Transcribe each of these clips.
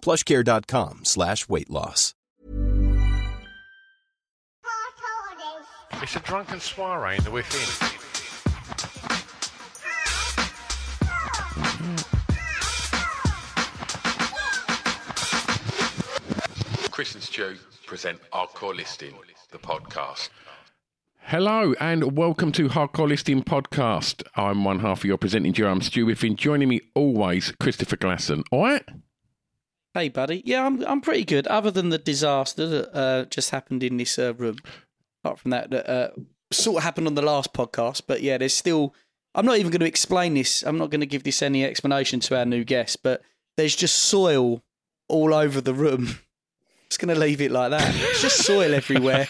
plushcare.com slash weight loss. It's a drunken soiree in the within. Chris and Stu present Hardcore Listing, the podcast. Hello and welcome to Hardcore Listing Podcast. I'm one half of your presenting duo. I'm Stu Whiffin. Joining me always, Christopher Glasson. All right? Hey, buddy. Yeah, I'm I'm pretty good. Other than the disaster that uh, just happened in this uh, room, apart from that, that uh, sort of happened on the last podcast. But yeah, there's still. I'm not even going to explain this. I'm not going to give this any explanation to our new guest. But there's just soil all over the room. Just going to leave it like that. It's just soil everywhere.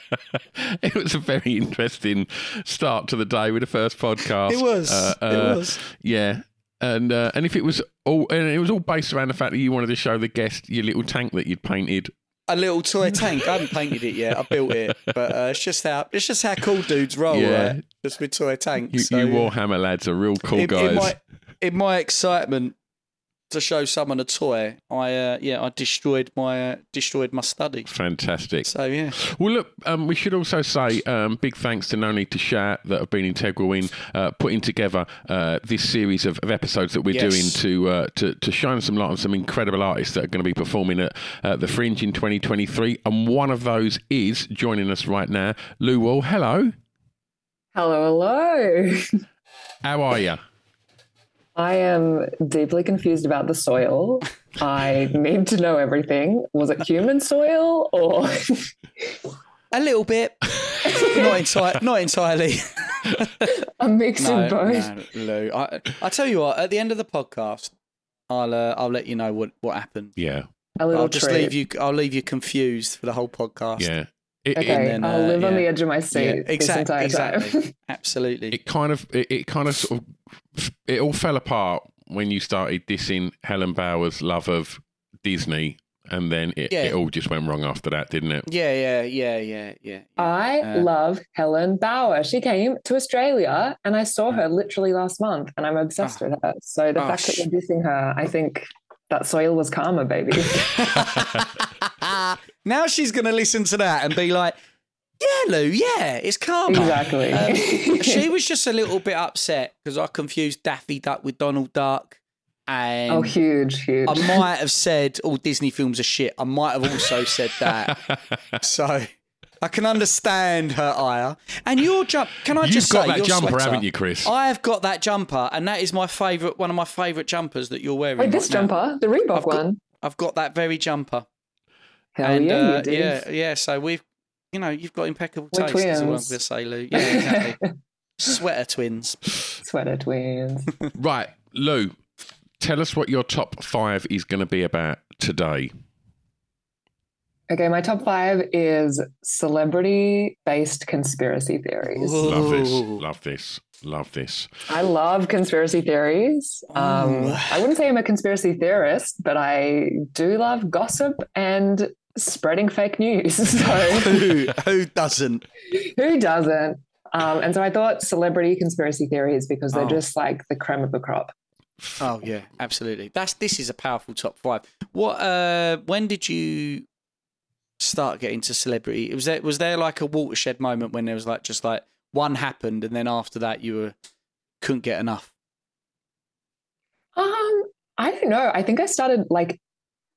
it was a very interesting start to the day with the first podcast. It was. Uh, it uh, was. Yeah. And uh, and if it was all and it was all based around the fact that you wanted to show the guest your little tank that you'd painted. A little toy tank. I haven't painted it yet. I built it, but uh, it's just how it's just how cool dudes roll, Yeah. right? Just with toy tanks. You, So, you. Warhammer lads are real cool in, guys. in my in my excitement to show someone a toy, I uh, yeah I destroyed my uh, destroyed my study. Fantastic. So yeah, Well, look, um, we should also say um, big thanks to No Need to Shout that have been integral in uh, putting together uh, this series of, of episodes that we're Yes. doing to, uh, to to shine some light on some incredible artists that are going to be performing at uh, the Fringe in 2023. And one of those is joining us right now, Lou Wall. Hello, Hello, hello. how are you? I am deeply confused about the soil. I need to know everything. Was it human soil or a little bit, not entirely, not entirely. a mix no, of both? no, Lou. I I tell you what, at the end of the podcast, I'll uh, I'll let you know what what happened. Yeah, A little I'll just treat. leave you. I'll leave you confused for the whole podcast. yeah. It, Okay, then, I'll uh, live on the edge of my Yeah, seat this exactly, entire time. exactly, absolutely. it kind of it, it kind of sort of it all fell apart when you started dissing Helen Bauer's love of Disney, and then it, Yeah. it all just went wrong after that, didn't it? yeah, yeah, yeah, yeah, yeah. I Uh, love Helen Bauer. She came to Australia and I saw her literally last month and I'm obsessed Ah. with her. So the Oh, fact that you're dissing her, I think that soil was karma, baby. now she's going to listen to that and be like, yeah, Lou, yeah, it's karma. exactly. Um, she was just a little bit upset because I confused Daffy Duck with Donald Duck. And oh, huge, huge. I might have said all Disney films are shit. I might have also said that. so I can understand her ire. And your jump, can I You've just got say, that your jumper, sweater, haven't you, Chris? I have got that jumper, and that is my favourite, one of my favourite jumpers that you're wearing. Wait, this right now. jumper, the Reebok I've got- one. I've got that very jumper. Hell and yeah, uh, yeah, yeah. So we've, you know, you've got impeccable We're taste. Is what I'm going to say, Lou. Yeah, exactly. Sweater twins. Sweater twins. right, Lou, tell us what your top five is going to be about today. Okay, my top five is celebrity based conspiracy theories. Ooh. Love this, love this, love this. I love conspiracy theories. Um, I wouldn't say I'm a conspiracy theorist, but I do love gossip and spreading fake news. So who who doesn't? who doesn't? Um, and so I thought celebrity conspiracy theories because they're Oh. just like the creme of the crop. Oh yeah, absolutely. That's this is a powerful top five. What? uh When did you start getting to celebrity? Was there was there like a watershed moment when there was like just like one happened and then after that you were couldn't get enough? Um, I don't know. I think I started like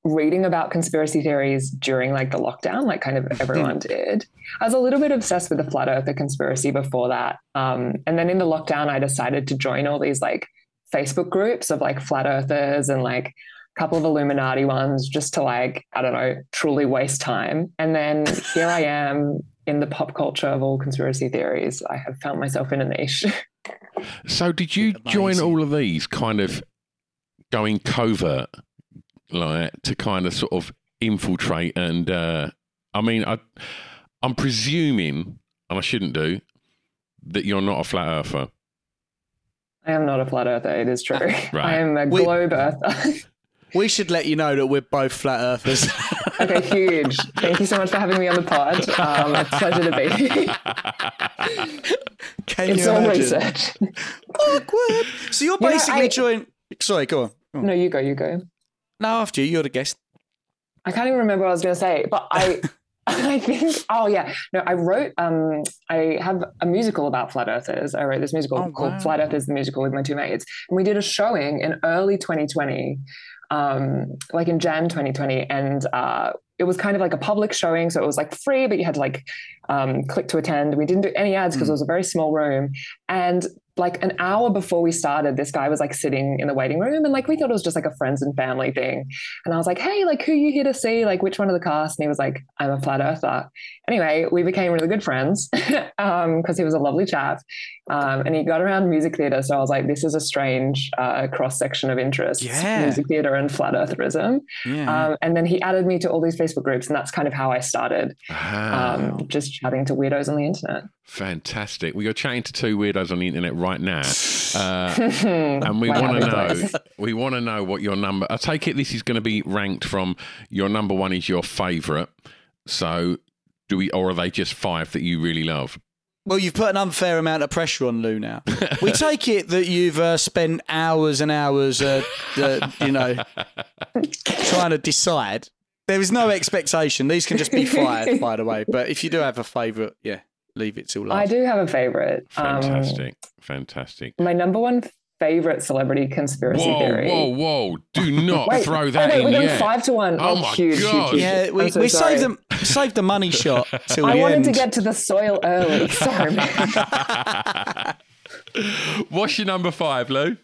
reading about conspiracy theories during like the lockdown, like kind of everyone did. I was a little bit obsessed with the flat earther conspiracy before that. Um, and then in the lockdown, I decided to join all these like Facebook groups of like flat earthers and like couple of Illuminati ones just to like, I don't know, truly waste time. And then here I am in the pop culture of all conspiracy theories. I have found myself in a niche. So, did you join all of these kind of going covert, like to kind of sort of infiltrate? And uh, I mean, I, I'm presuming, and I shouldn't do, that you're not a flat earther. I am not a flat earther, it is true. right. I am a globe earther. We should let you know that we're both flat earthers. okay, huge. Thank you so much for having me on the pod. Um, a pleasure to be here. Can It's you all imagine? research. Awkward. So you're You know, basically I- join. Sorry, go on. Go on. No, you go, you go. No, after you. You're the guest. I can't even remember what I was going to say, but I, I think, oh yeah, no, I wrote, um, I have a musical about flat earthers. I wrote this musical Oh, called wow. Flat Earthers the Musical with my two mates, and we did a showing in early 2020, um, like in Jan 2020, and uh, it was kind of like a public showing, so it was like free, but you had to like um, click to attend. We didn't do any ads because Mm. it was a very small room, and like an hour before we started, this guy was like sitting in the waiting room, and like we thought it was just like a friends and family thing. And I was like, hey, like, who are you here to see? Like, which one of the cast? And he was like, I'm a flat earther. Anyway, we became really good friends because he was a lovely chap. Um, and he got around music theater. So I was like, this is a strange uh, cross section of interests Yeah. music theater and flat eartherism. Yeah. Um, and then he added me to all these Facebook groups. And that's kind of how I started Ah, um, just chatting to weirdos on the internet. fantastic. Well, you're chatting to two weirdos on the internet right now, uh, and we want to know. We want to know what your number. I take it this is going to be ranked from your number one is your favourite. So, do we, or are they just five that you really love? Well, you've put an unfair amount of pressure on Lou now. we take it that you've uh, spent hours and hours, uh, uh, you know, trying to decide. There is no expectation. These can just be fired, by the way. But if you do have a favourite, yeah, leave it till I do have a favorite. Um, Fantastic, fantastic. my number one favorite celebrity conspiracy Whoa, theory. whoa, whoa! Do not Wait, throw oh, that wait, in we're going yet. five to one. Oh Oh, my huge, huge, God. huge. Yeah, we, so we saved the saved the money shot till I the wanted end. to get to the soil early. Sorry. What's your number five, Lou?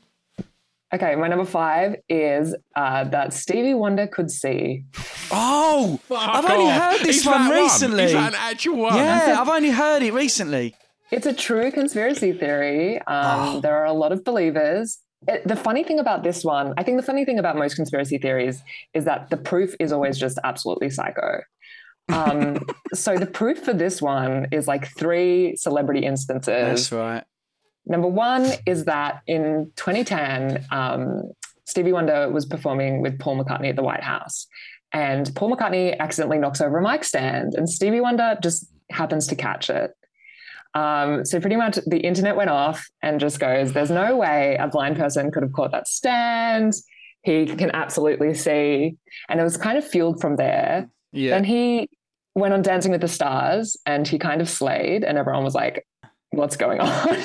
okay, my number five is uh, that Stevie Wonder could see. oh, I've only heard this Is one that recently. Is that an actual one? yeah, I've only heard it recently. It's a true conspiracy theory. Um, There are a lot of believers. It, the funny thing about this one, I think the funny thing about most conspiracy theories is that the proof is always just absolutely psycho. Um, so the proof for this one is like three celebrity instances. That's right. Number one is that in 2010, um, Stevie Wonder was performing with Paul McCartney at the White House. And Paul McCartney accidentally knocks over a mic stand, and Stevie Wonder just happens to catch it. Um, so pretty much the internet went off and just goes, There's no way a blind person could have caught that stand. He can absolutely see. And it was kind of fueled from there. Yeah. Then he went on Dancing with the Stars and he kind of slayed, and everyone was like, What's going on?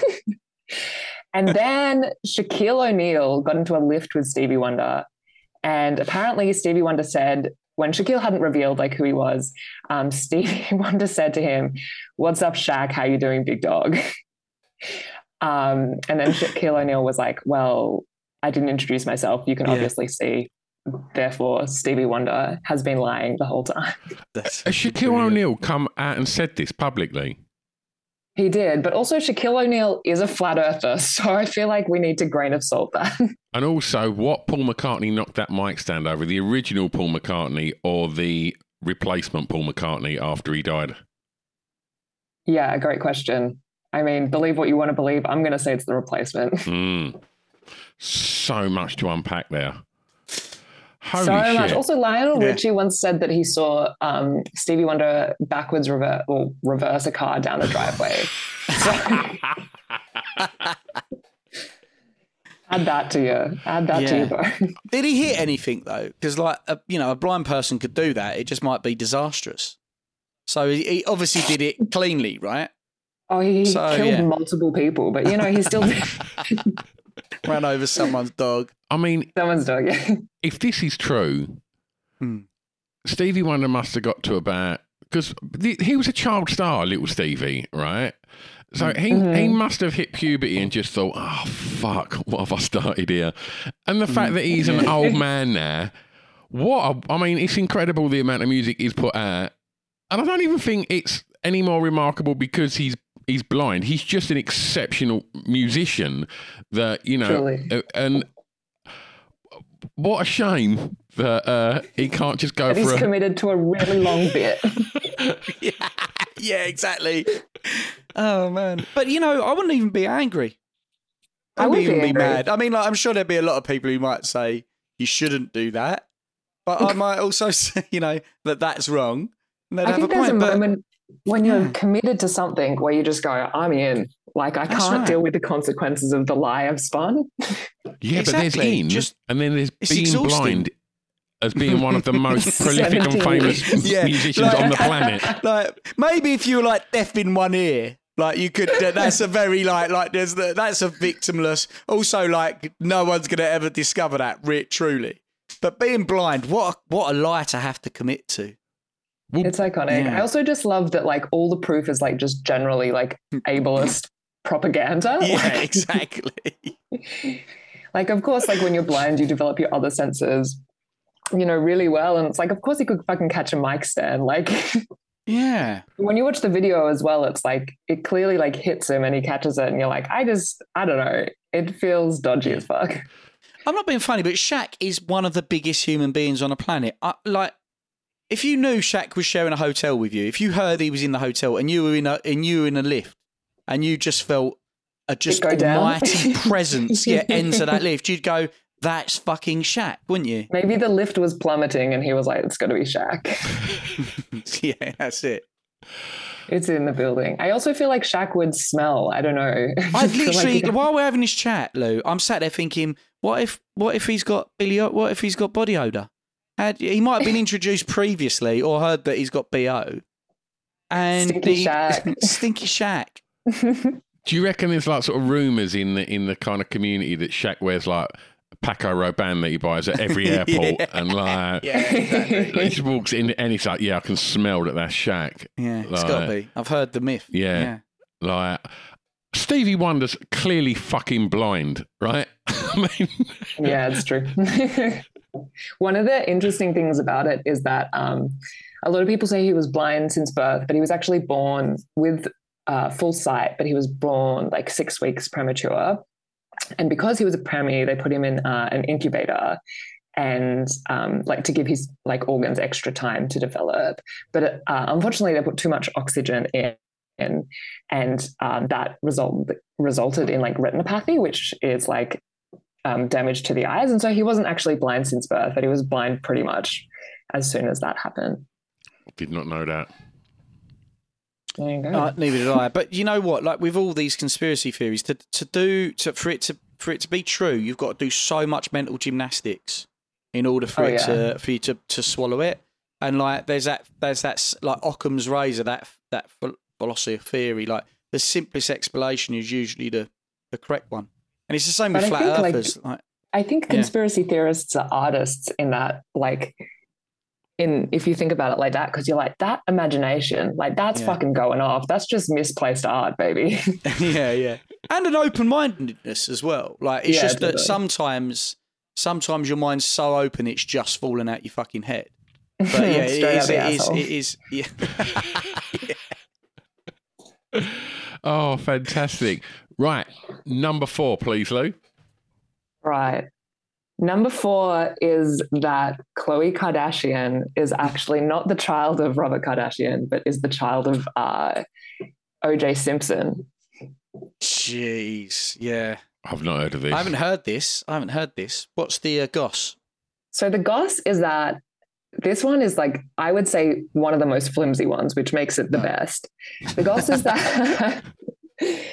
and then Shaquille O'Neal got into a lift with Stevie Wonder. And apparently, Stevie Wonder said, when Shaquille hadn't revealed like who he was, um, Stevie Wonder said to him, "What's up, Shaq? How you doing, big dog?" um, and then Shaquille O'Neal was like, "Well, I didn't introduce myself. You can Yeah. obviously see. Therefore, Stevie Wonder has been lying the whole time." That's Has Shaquille brilliant. O'Neal come out and said this publicly? He did, but also Shaquille O'Neal is a flat earther, so I feel like we need to grain of salt that. And also, what Paul McCartney knocked that mic stand over? The original Paul McCartney or the replacement Paul McCartney after he died? yeah, a great question. I mean, believe what you want to believe. I'm going to say it's the replacement. Mm. So much to unpack there. Holy so shit. much. Also, Lionel Yeah. Richie once said that he saw um, Stevie Wonder backwards reverse or reverse a car down a driveway. So, add that to you. Add that to you, bro. Did he hit anything though? Because like a, you know, a blind person could do that. It just might be disastrous. So he, he obviously did it cleanly, right? Oh, he So, killed yeah. multiple people, but you know, he's still Ran over someone's dog. I mean, someone's dog. Yeah. if this is true, Hmm. Stevie Wonder must have got to about because he was a child star, little Stevie, right? So he he mm-hmm. must have hit puberty and just thought, oh fuck, what have I started here? And the fact that he's an mm-hmm. old man now, what a, I mean, it's incredible the amount of music he's put out, and I don't even think it's any more remarkable because he's he's blind. He's just an exceptional musician that you know, Truly. and what a shame that uh, he can't just go And he's a. committed to a really long bit. yeah, yeah, exactly. Oh man, but you know, I wouldn't even be angry. I I would wouldn't be even be angry. mad. I mean, like, I'm sure there'd be a lot of people who might say you shouldn't do that, but I might also say, you know, that that's wrong. And they'd I have think a there's point. a but moment when you're Yeah. committed to something where you just go, I'm in. Like, I That's can't right. deal with the consequences of the lie I've spun. Yeah, but there's in, Just- and then there's being exhausting. blind as being one of the most prolific and famous Yeah, musicians like- on the planet. like maybe if you were like deaf in one ear like you could uh, that's a very like like there's the, that's a victimless also like no one's gonna ever discover that re- truly but being blind what a, what a lie to have to commit to It's iconic. Yeah. I also just love that, like, all the proof is like just generally like ableist propaganda. yeah Like- exactly like of course like when you're blind you develop your other senses you know really well and it's like of course he could fucking catch a mic stand like yeah when you watch the video as well it's like it clearly like hits him and he catches it and you're like i just i don't know it feels dodgy as fuck i'm not being funny but Shaq is one of the biggest human beings on the planet I, like if you knew Shaq was sharing a hotel with you if you heard he was in the hotel and you were in a and you were in a lift and you just felt a just almighty presence yeah enter that lift you'd go that's fucking Shaq wouldn't you? Maybe the lift was plummeting and he was like it's to be Shaq. Yeah that's it. It's in the building. I also feel like Shaq would smell. I don't know. I feel like literally while we're having this chat Lou I'm sat there thinking what if what if he's got Billy what if he's got body odor Had, he might have been introduced previously or heard that he's got BO and Stinky the- Shaq. stinky Shaq Do you reckon there's like sort of rumours in the in the kind of community that Shaq wears like Paco Rabanne that he buys at every airport Yeah. and like yeah exactly. he just walks in and he's like, yeah, I can smell that that's Shaq. Yeah, it's got to be. I've heard the myth. Yeah. Like Stevie Wonder's clearly fucking blind, right? I mean, yeah, it's true. One of the interesting things about it is that um, a lot of people say he was blind since birth, but he was actually born with uh, full sight, but he was born like six weeks premature. And because he was a preemie, they put him in uh, an incubator and um, like to give his like organs extra time to develop. But uh, unfortunately, they put too much oxygen in. and um, that result resulted in like retinopathy, which is like um, damage to the eyes. And so he wasn't actually blind since birth, but he was blind pretty much as soon as that happened. did not know that. There you go. Uh, neither did I. But you know what? Like with all these conspiracy theories, to to do to for it to for it to be true, you've got to do so much mental gymnastics in order for Oh, it yeah. to for you to, to swallow it. And like there's that there's that like Occam's razor that that ph- philosophy of theory. Like the simplest explanation is usually the the correct one. And it's the same with I flat think, earthers. Like, I think Yeah. conspiracy theorists are artists in that, like, in if you think about it like that, because you're like that imagination, like that's Yeah. fucking going off. That's just misplaced art, baby. yeah, yeah, and an open mindedness as well. Like it's Yeah, just that sometimes, sometimes your mind's so open it's just falling out your fucking head. But yeah, it Straight is, out the it is, asshole. it is, yeah. Oh, fantastic. Right. Number four, please, Lou. Right. Number four is that Khloe Kardashian is actually not the child of Robert Kardashian, but is the child of uh, OJ Simpson. Jeez, yeah. I've not heard of this. I haven't heard this. I haven't heard this. What's the uh, goss? So the goss is that this one is like, I would say, one of the most flimsy ones, which makes it the best. The goss is that.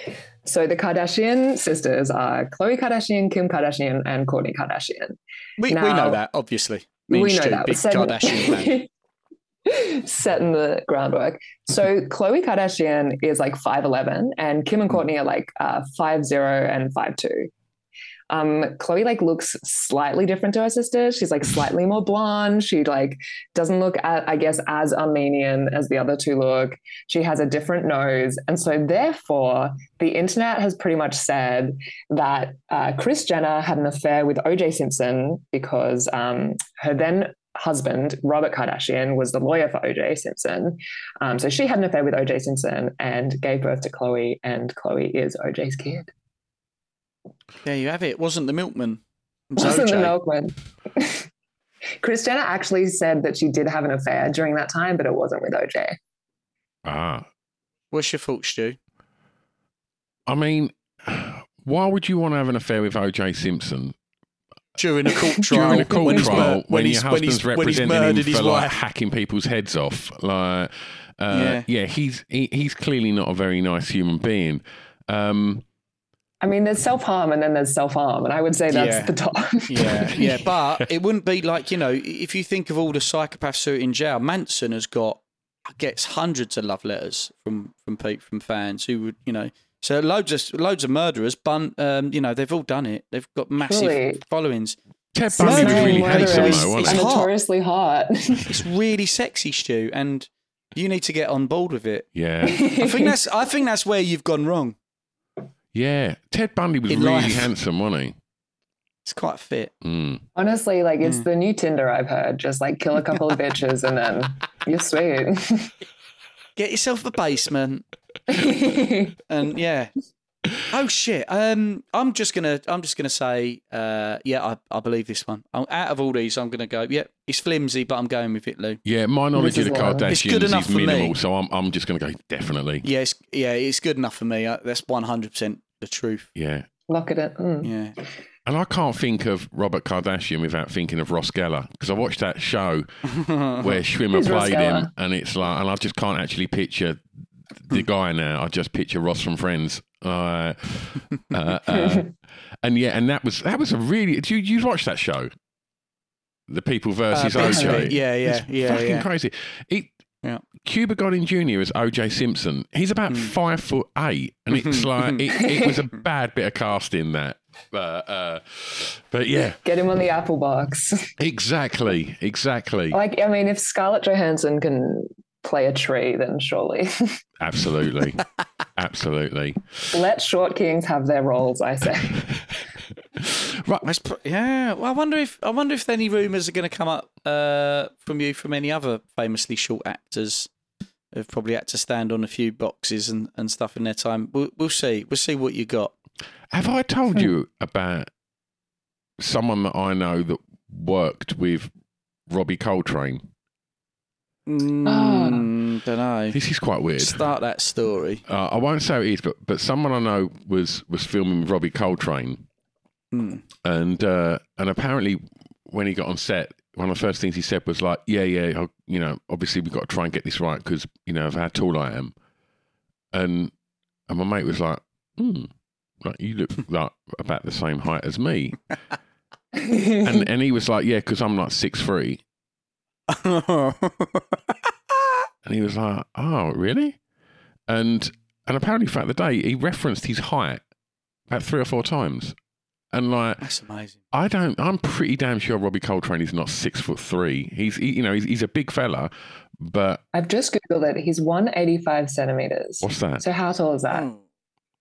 so the Kardashian sisters are Khloe Kardashian, Kim Kardashian, and Kourtney Kardashian. We, we know that, obviously. Me know Stu, big Set in- Kardashian fan. Set in the groundwork. So Khloe Kardashian is like 5'11 and Kim and Kourtney are like uh, 5'0 and 5'2. Um, Khloe like looks slightly different to her sister. She's like slightly more blonde. She like doesn't look at, I guess, as Armenian as the other two look. She has a different nose, and so therefore, the internet has pretty much said that uh, Kris Jenner had an affair with O.J. Simpson because um, her then husband, Robert Kardashian, was the lawyer for OJ Simpson. Um, so she had an affair with OJ Simpson and gave birth to Khloe, and Khloe is OJ's kid. There you have it. It wasn't the milkman. It was Wasn't the milkman. Kris Jenner actually said that she did have an affair during that time, but it wasn't with OJ. Ah, What's your fault, Stu? I mean, why would you want to have an affair with OJ Simpson During a court trial. during a court when he's trial mur- when, your he's- husband's he's- when he's representing him murdered for his like wife. hacking people's heads off? Like, uh, Yeah. yeah. he's he, he's clearly not a very nice human being. Um, I mean, there's self harm and then there's self harm, and I would say that's Yeah. the top. Yeah, yeah, but it wouldn't be like you know if you think of all the psychopaths who are in jail. Manson has got gets hundreds of love letters from from pe- from fans who would you know. So loads of loads of murderers, but um, you know they've all done it. They've got massive Surely. followings. Ted Bundy was really murderers. handsome It's- though, and wasn't it's he? hot. notoriously hot. It's really sexy, Stu, and you need to get on board with it. Yeah, I think that's I think that's where you've gone wrong. Yeah. Ted Bundy was In really life. handsome, wasn't he? It's quite fit. Mm. Honestly, like it's the new Tinder I've heard. Just like kill a couple of bitches and then you're sweet. Get yourself a basement. and yeah. Oh shit. Um, I'm just gonna. I'm just gonna say. Uh, yeah, I, I believe this one. I'm, out of all these, I'm gonna go. Yeah, it's flimsy, but I'm going with it, Lou. Yeah, my knowledge of the is It's good Kardashians enough is for me. minimal, so I'm I'm just going to go definitely. Yeah, it's, yeah, it's good enough for me. Uh, That's 100 percent the truth. Yeah. Lock it. Mm. Yeah. And I can't think of Robert Kardashian without thinking of Ross Geller because I watched that show where Schwimmer Who's played him, and it's like, and I just can't actually picture the guy now. I just picture Ross from Friends. Uh, uh, uh, and yeah, and that was that was a really. Did you you watch that show? The People versus Uh, OJ. Yeah, yeah, It's yeah, fucking yeah. crazy. It, Yeah. Cuba Gooding Jr. as OJ Simpson. He's about five foot eight, and it's like it, it was a bad bit of casting that. But uh, but yeah, Get him on the Apple box. exactly, exactly, like, I mean, if Scarlett Johansson can play a tree, then surely absolutely, absolutely. let short kings have their roles. I say. Right, That's pr- yeah. Well, I wonder if I wonder if any rumours are going to come up uh, from you from any other famously short actors who've probably had to stand on a few boxes and, and stuff in their time. We'll, we'll see. We'll see what you got. have I told you about someone that I know that worked with Robbie Coltrane? Mm, Don't know. This is quite weird. Start that story. Uh, I won't say who it is, but but someone I know was was filming with Robbie Coltrane, Hmm. and uh, and apparently when he got on set, one of the first things he said was like, "Yeah, yeah, I- you know, obviously we've got to try and get this right because you know of how tall I am," and and my mate was like, "Hmm, like you look like about the same height as me," and and he was like, "Yeah, because I'm like six three. And he was like, "Oh, really?" And and apparently, throughout the day, he referenced his height about three or four times. And like, That's amazing. I don't. I'm pretty damn sure Robbie Coltrane is not six foot three. He's, he, you know, he's, he's a big fella. But I've just googled it. He's 185 centimeters. what's that? So how tall is that? Oh,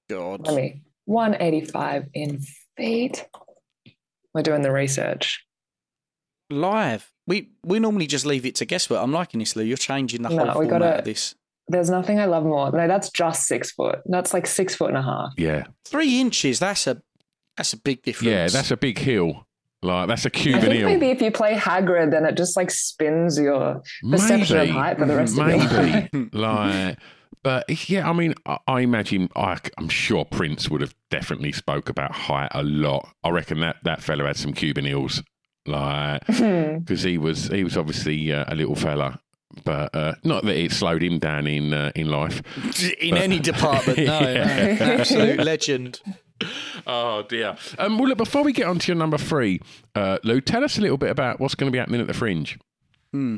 God. Let me 185 in feet. We're doing the research. Live. We we normally just leave it to guesswork. I'm liking this, Lou. You're changing the No, whole we format gotta- of this. There's nothing I love more. No, that's just six foot. That's like six foot and a half. Yeah, Three inches. That's a that's a big difference. yeah, that's a big hill. Like that's a Cuban think hill. maybe if you play Hagrid, then it just like spins your perception of height for the rest of your life. maybe. like, but yeah, I mean, I, I imagine I, am sure Prince would have definitely spoke about height a lot. I reckon that that fellow had some Cuban heels, like because he was he was obviously uh, a little fella. But uh, not that it slowed him down in uh, in life. in any department. No, Yeah. absolute legend. Oh dear. Um, well, look, before we get on to your number three, uh, Lou, tell us a little bit about what's going to be happening at the Fringe. Hmm.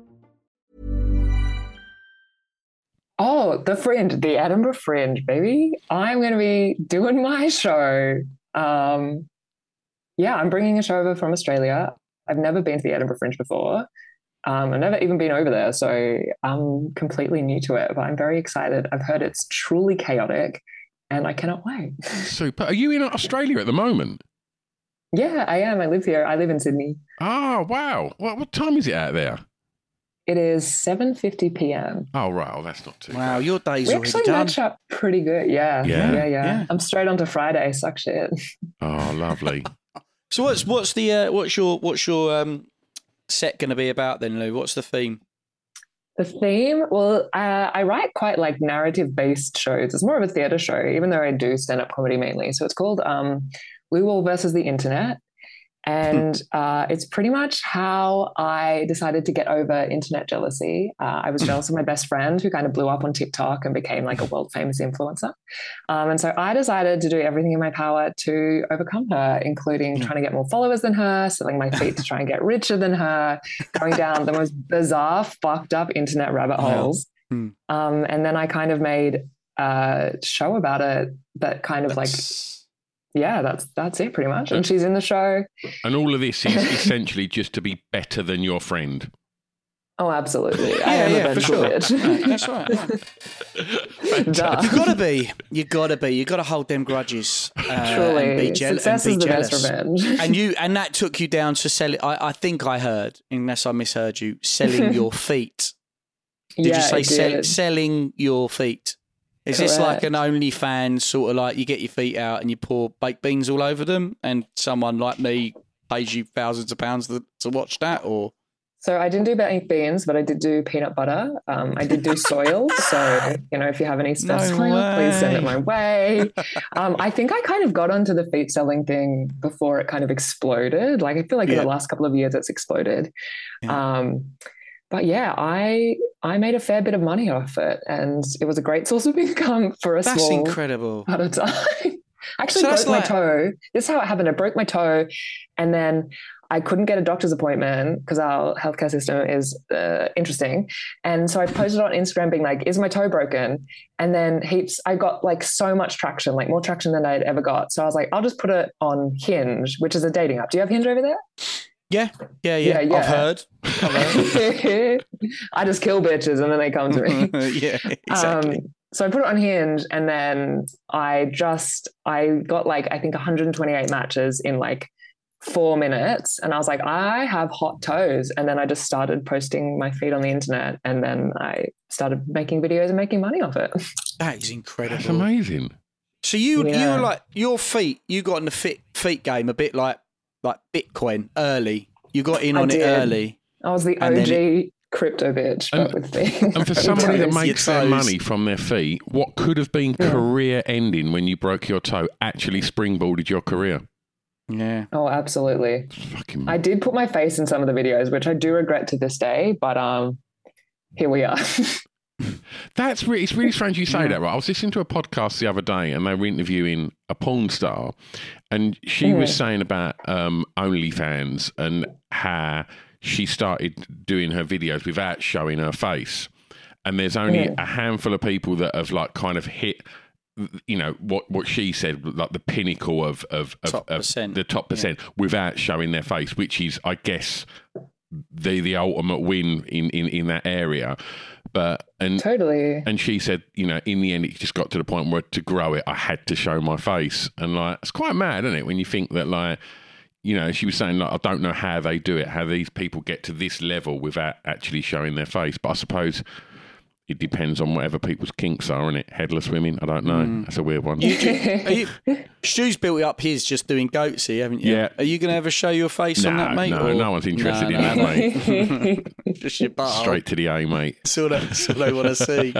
Oh, the Fringe, the Edinburgh Fringe, baby. I'm going to be doing my show. Um, yeah, I'm bringing a show over from Australia. I've never been to the Edinburgh Fringe before. Um, I've never even been over there, so I'm completely new to it, but I'm very excited. I've heard it's truly chaotic and I cannot wait. Super. Are you in Australia at the moment? Yeah, I am. I live here. I live in Sydney. Oh, wow. What, what time is it out there? It is 7:50 p.m. Oh, right. Oh, that's not too Wow, your day's We already actually done. match up pretty good. Yeah, Yeah? yeah, yeah, Yeah. I'm straight on to Friday. Suck shit. Oh, lovely. So what's what's the uh, what's your what's your um, set going to be about then, Lou? What's the theme? The theme, well, uh, I write quite like narrative based shows. It's more of a theater show, even though I do stand up comedy mainly. So it's called um, Lou Wall versus the Internet. And uh, it's pretty much how I decided to get over internet jealousy. Uh, I was jealous of my best friend who kind of blew up on TikTok and became like a world famous influencer. Um, and so I decided to do everything in my power to overcome her, including trying to get more followers than her, selling my feet to try and get richer than her, going down the most bizarre, fucked up internet rabbit holes. Hmm. Um, and then I kind of made a show about it that kind of like, yeah, that's that's it pretty much. And she's in the show. And all of this is essentially just to be better than your friend. Oh, absolutely. I Yeah, am a for sure. bitch. That's right. Duh. You gotta be. You've gotta be. You've gotta hold them grudges uh, and Truly, be, jeal- success and be is the jealous. best revenge. and you and that took you down to selling. I, I think I heard, unless I misheard you, selling your feet. Did yeah, you say sell, did. selling your feet? Is this like Correct. an OnlyFans sort of like you get your feet out and you pour baked beans all over them, and someone like me pays you thousands of pounds to, to watch that, or So I didn't do baked beans, but I did do peanut butter. Um, I did do soil. so you know, if you have any spare No soil, please send it my way. Um, I think I kind of got onto the feet selling thing before it kind of exploded. Like I feel like in the last couple of years, it's exploded. Yeah. Um, but yeah, I I made a fair bit of money off it, and it was a great source of income for a that's small incredible. at a time. Actually So broke my like- toe. This is how it happened. I broke my toe, and then I couldn't get a doctor's appointment because our healthcare system is uh, interesting. And so I posted on Instagram, being like, "Is my toe broken?" And then heaps. I got like so much traction, like more traction than I'd ever got. So I was like, "I'll just put it on Hinge, which is a dating app. Do you have Hinge over there?" Yeah, yeah, yeah. Yeah, yeah. I've heard. I've heard. I just kill bitches, and then they come to me. yeah, exactly. Um, so I put it on Hinge, and then I just I got like I think 128 matches in like four minutes, and I was like, I have hot toes, and then I just started posting my feet on the internet, and then I started making videos and making money off it. that is incredible. That's amazing. So you you Yeah. were like your feet. You got in the fit feet game a bit like like Bitcoin early. You got in I on it early. I was the And OG then crypto bitch, And- but with feet. And for somebody that makes their money from their feet, what could have been career ending when you broke your toe actually springboarded your career? Yeah. Oh, absolutely. Fucking I did put my face in some of the videos, which I do regret to this day, but um, here we are. That's really, it's really strange you say that, right? I was listening to a podcast the other day and they were interviewing a porn star and she was saying about um, OnlyFans and how she started doing her videos without showing her face. And there's only a handful of people that have like kind of hit you know what what she said like the pinnacle of of, of, Top of the top percent without showing their face which is i guess the the ultimate win in in in that area but and totally. and she said, you know, in the end, it just got to the point where to grow it, I had to show my face. And like, it's quite mad, isn't it? When you think that, like, you know, she was saying, like, I don't know how they do it, how these people get to this level without actually showing their face. But I suppose it depends on whatever people's kinks are, is it? Headless women, I don't know. Mm. That's a weird one. You, are you, Stu's built up his just doing goatsy, haven't you? Yeah. Are you going to ever show your face on that, mate? no, or- no one's interested No, in no. that, mate. just your butt. Straight to the A, mate. That's all, I- that's all I want to see.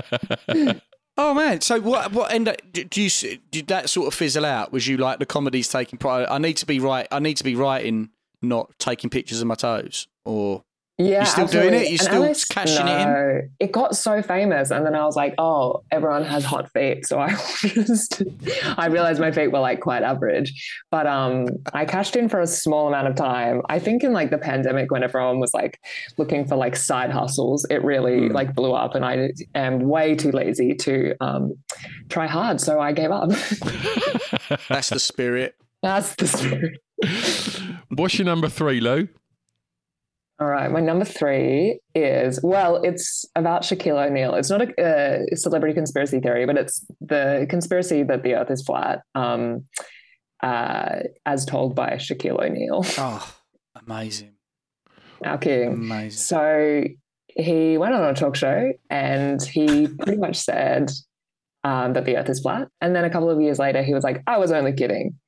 oh man! So what? What end? up- Did you s- did that sort of fizzle out? Was you like the comedy's taking pride? I need to be right. I need to be writing, not taking pictures of my toes. Or Yeah, You still doing it? absolutely. You And still Alice- cashing it in? It got so famous, and then I was like, "Oh, everyone has hot feet." So I just, I realized my feet were like quite average, but um, I cashed in for a small amount of time. I think in like the pandemic, when everyone was like looking for like side hustles, it really Hmm. like blew up, and I am way too lazy to um try hard, so I gave up. that's the spirit. That's the spirit. What's your number three, Lou? All right, my number three is well, it's about Shaquille O'Neal. It's not a, a celebrity conspiracy theory, but it's the conspiracy that the Earth is flat, um, uh, as told by Shaquille O'Neal, Oh, amazing, our king. amazing. So he went on a talk show and he pretty much said um, that the Earth is flat, and then a couple of years later, he was like, "I was only kidding,"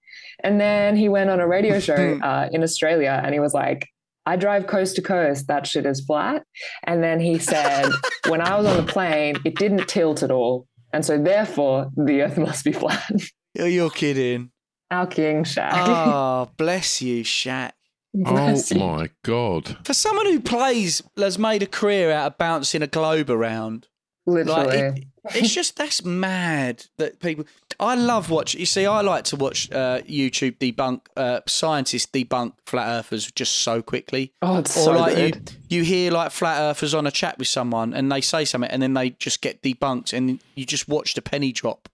and then he went on a radio show uh, in Australia and he was like. I drive coast to coast. That shit is flat. And then he said, when I was on the plane, it didn't tilt at all. And so therefore, the earth must be flat. You're, you're kidding. Our king, Shaq. Ah, oh, bless you, Shaq. Bless oh you. my god! For someone who plays, has made a career out of bouncing a globe around. Literally. Like it, it's just that's mad that people. I love watch. You see, I like to watch uh, YouTube debunk uh, scientists debunk flat earthers just so quickly. oh, it's Or so like good. you, you hear like flat earthers on a chat with someone and they say something and then they just get debunked and you just watch the penny drop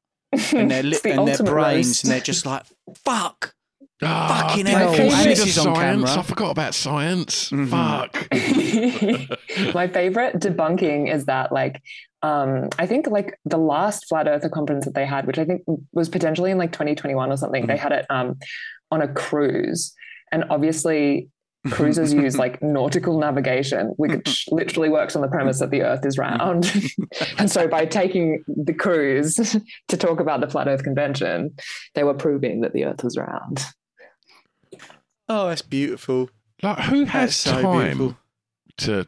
in their It's lip the and their brains roast. and they're just like, "Fuck." Ah, Fucking hell. didn't And this is on science. camera. I forgot about science. Mhm. Fuck. My favorite debunking is that, like, um, I think like the last flat earther conference that they had, which I think was potentially in like 2021 or something, they had it um, on a cruise. And obviously, cruisers use like nautical navigation, which literally works on the premise that the earth is round. and so by taking the cruise to talk about the flat earth convention, they were proving that the earth was round. Oh, that's beautiful. Like, who has so time beautiful. to,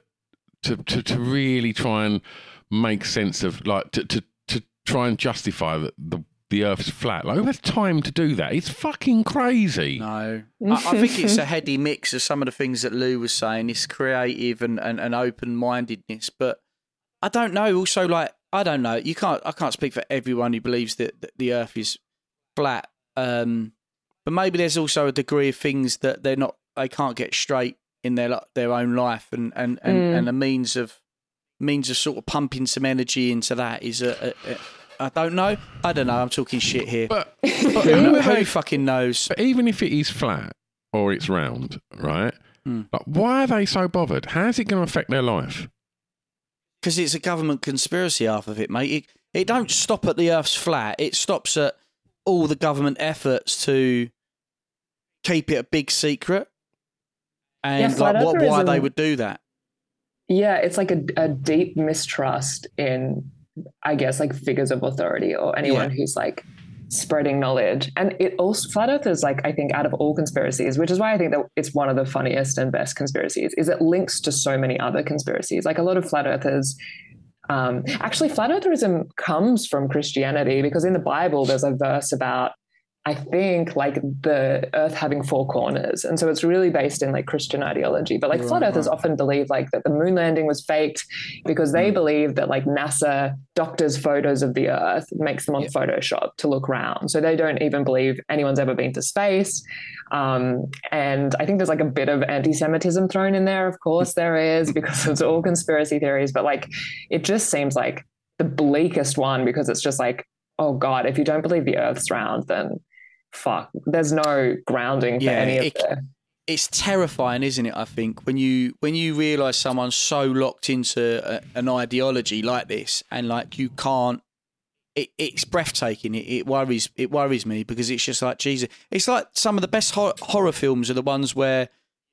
to to to really try and make sense of like to to, to try and justify that the the Earth's flat? Like, who has time to do that? It's fucking crazy. No, I, I think it's a heady mix of some of the things that Lou was saying. It's creative and, and, and open mindedness, but I don't know. Also, like I don't know. You can't. I can't speak for everyone who believes that, that the Earth is flat. Um, but maybe there's also a degree of things that they're not. They can't get straight in their their own life, and and and, Mm. and a means of means of sort of pumping some energy into that is a. a, a I don't know. I don't know. I'm talking shit here. But, but who, who, who fucking knows? but even if it is flat or it's round, right? Hmm. Like, why are they so bothered? How's it going to affect their life? because it's a government conspiracy half of it, mate. It, it don't stop at the Earth's flat. It stops at all the government efforts to keep it a big secret, and Yeah, flat like what, why they would do that. Yeah, it's like a, a deep mistrust in, I guess, like figures of authority or anyone Yeah. who's like spreading knowledge. And it also, flat Earth is like, I think, out of all conspiracies, which is why I think that it's one of the funniest and best conspiracies, is it links to so many other conspiracies. Like a lot of flat earthers. Um, actually, flat eartherism comes from Christianity because in the Bible there's a verse about I think like the Earth having four corners, and so it's really based in like Christian ideology. But like flat earthers often believe like that the moon landing was faked because they believe that like NASA doctors photos of the Earth, makes them on Photoshop to look round. So they don't even believe anyone's ever been to space. Um, and I think there's like a bit of anti-Semitism thrown in there. Of course, there is because it's all conspiracy theories. But like, it just seems like the bleakest one because it's just like, oh god, if you don't believe the Earth's round, then fuck, there's no grounding for Yeah, any of it- the. it's terrifying, isn't it? I think when you when you realise someone's so locked into a, an ideology like this, and like you can't. It, it's breathtaking. It, it worries. It worries me because it's just like Jesus. It's like some of the best hor- horror films are the ones where,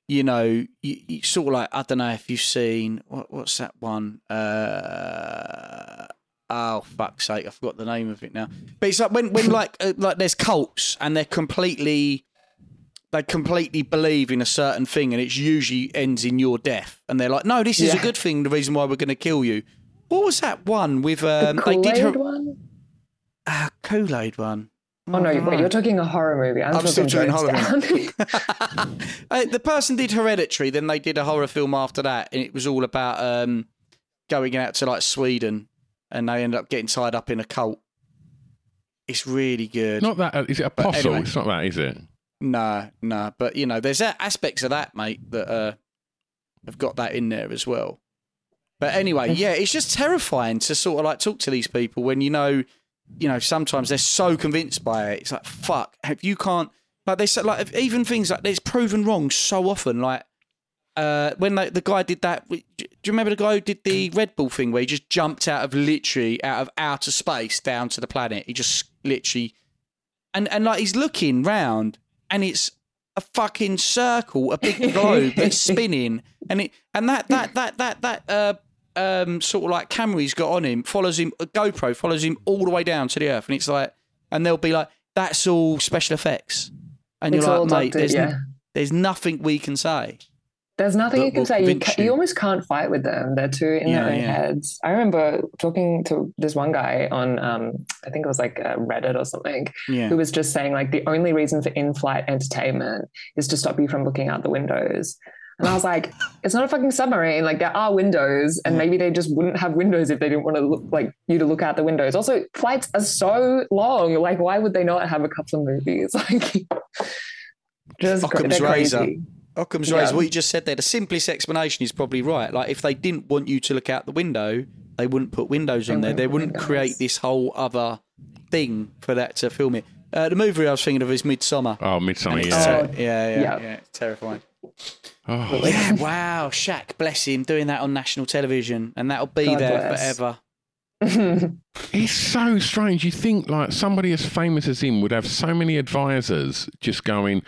you know, you, you sort of like I don't know if you've seen what, what's that one. Uh, oh fuck's sake, I forgot the name of it now. But it's like when when like uh, like there's cults and they're completely they completely believe in a certain thing and it usually ends in your death and they're like no this is a good thing the reason why we're going to kill you what was that one with The um they did Kool-Aid her one? ah, kool-aid one Oh no, wait, you're talking a horror movie. I'm, I'm still doing horror Jonestown. Uh, the person did hereditary then they did a horror film after that and it was all about um going out to like sweden and they end up getting tied up in a cult it's really good Not that. uh, it Apostle? anyway. It's not that, is it? No, no, but you know, there's aspects of that, mate, that uh, have got that in there as well. But anyway, yeah, it's just terrifying to sort of like talk to these people when you know, you know, sometimes they're so convinced by it. It's like, fuck, if you can't, like they said, like even things like it's proven wrong so often. Like uh, when like, the guy did that, do you remember the guy who did the Red Bull thing where he just jumped out of literally out of outer space down to the planet? He just literally and and like he's looking round and it's a fucking circle, a big globe that's spinning, and it and that that that that that uh um sort of like camera he's got on him follows him. A GoPro follows him all the way down to the earth, and it's like, and they'll be like, that's all special effects, and It's you're like, mate, there's yeah. there's nothing we can say. There's nothing you can will say. You, ca- you almost can't fight with them. They're too in Yeah, their own yeah. heads. I remember talking to this one guy on, um, I think it was like uh, Reddit or something, Yeah. who was just saying like the only reason for in-flight entertainment is to stop you from looking out the windows. And I was like, it's not a fucking submarine. Like there are windows, and maybe they just wouldn't have windows if they didn't want to look like you to look out the windows. Also, flights are so long. Like, why would they not have a couple of movies? Like, just cra- Occam's they're razor. Crazy. Occam's Yeah. razor. What you just said there, the simplest explanation is probably right. Like if they didn't want you to look out the window, they wouldn't put windows on They there. They wouldn't wouldn't create this whole other thing for that to film it. Uh, the movie I was thinking of is Midsommar. Oh, Midsommar. Yeah. ter- yeah, yeah, Yeah. yeah, It's terrifying. Oh, Yeah, wow, Shaq, bless him, doing that on national television, and that'll be God there bless. forever. It's so strange. You think like somebody as famous as him would have so many advisors just going,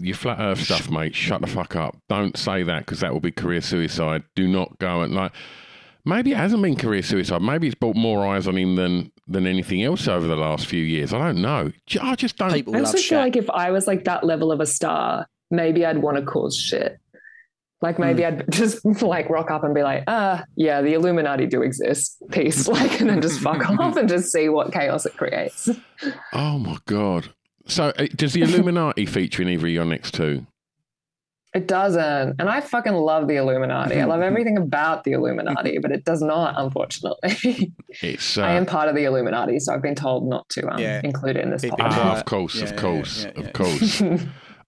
"Your flat Earth stuff, mate. Shut the fuck up. Don't say that because that will be career suicide. Do not go and like." Maybe it hasn't been career suicide. Maybe it's brought more eyes on him than than anything else over the last few years. I don't know. I just don't. People I also feel Shaq. like if I was like that level of a star, maybe I'd want to cause shit. Like maybe I'd just like rock up and be like, ah, yeah, the Illuminati do exist. Peace. Like, and then just fuck off and just see what chaos it creates. Oh my god. So uh, does the Illuminati feature in either of your next two? It doesn't. And I fucking love the Illuminati. I love everything about the Illuminati, but it does not, unfortunately. It's. Uh, I am part of the Illuminati, so I've been told not to um, Yeah. include it in this podcast. Ah, of course, Yeah, of course, yeah, yeah. of course.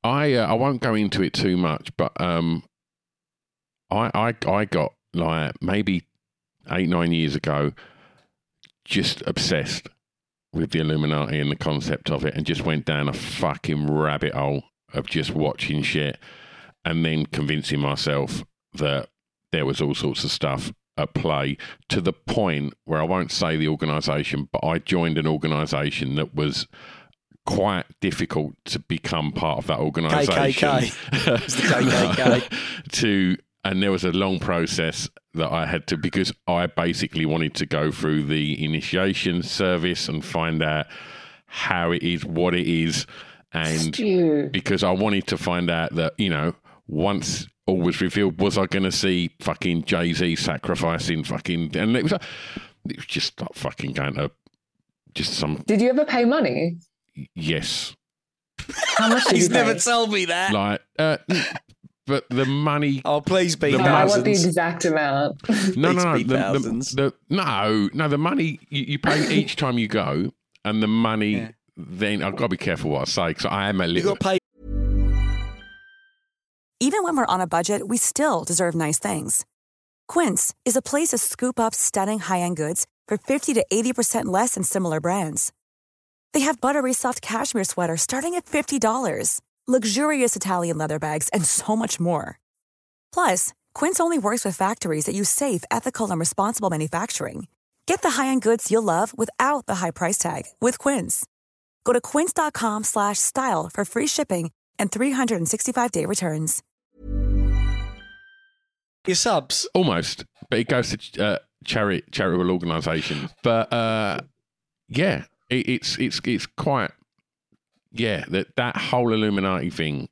I uh, I won't go into it too much, but um, I I I got like maybe eight nine years ago, just obsessed with the Illuminati and the concept of it, and just went down a fucking rabbit hole of just watching shit, and then convincing myself that there was all sorts of stuff at play to the point where I won't say the organisation, but I joined an organisation that was quite difficult to become part of that organisation. KKK. KKK. to and there was a long process that I had to because I basically wanted to go through the initiation service and find out how it is, what it is, and Stu. because I wanted to find out that you know once all was revealed, was I going to see fucking Jay Z sacrificing fucking and it was it was just like fucking going to just some Did you ever pay money? yes How much did He's you never pay? told me that. Like, uh, but the money. oh, please be The No, I want the exact amount. No, no, no. The, the, the, no, no. The money you, you pay each time you go, and the money. Yeah. Then I've got to be careful what I say because I am a You little. got paid. Even when we're on a budget, we still deserve nice things. Quince is a place to scoop up stunning high-end goods for 50 to 80% less than similar brands. They have buttery soft cashmere sweaters starting at $50, luxurious Italian leather bags, and so much more. Plus, Quince only works with factories that use safe, ethical, and responsible manufacturing. Get the high-end goods you'll love without the high price tag with Quince. Go to quince.com slash style for free shipping and 365-day returns. Your subs. Almost, but it goes to uh, charity charitable organisations. But uh, yeah, it, it's it's it's quite yeah that that whole Illuminati thing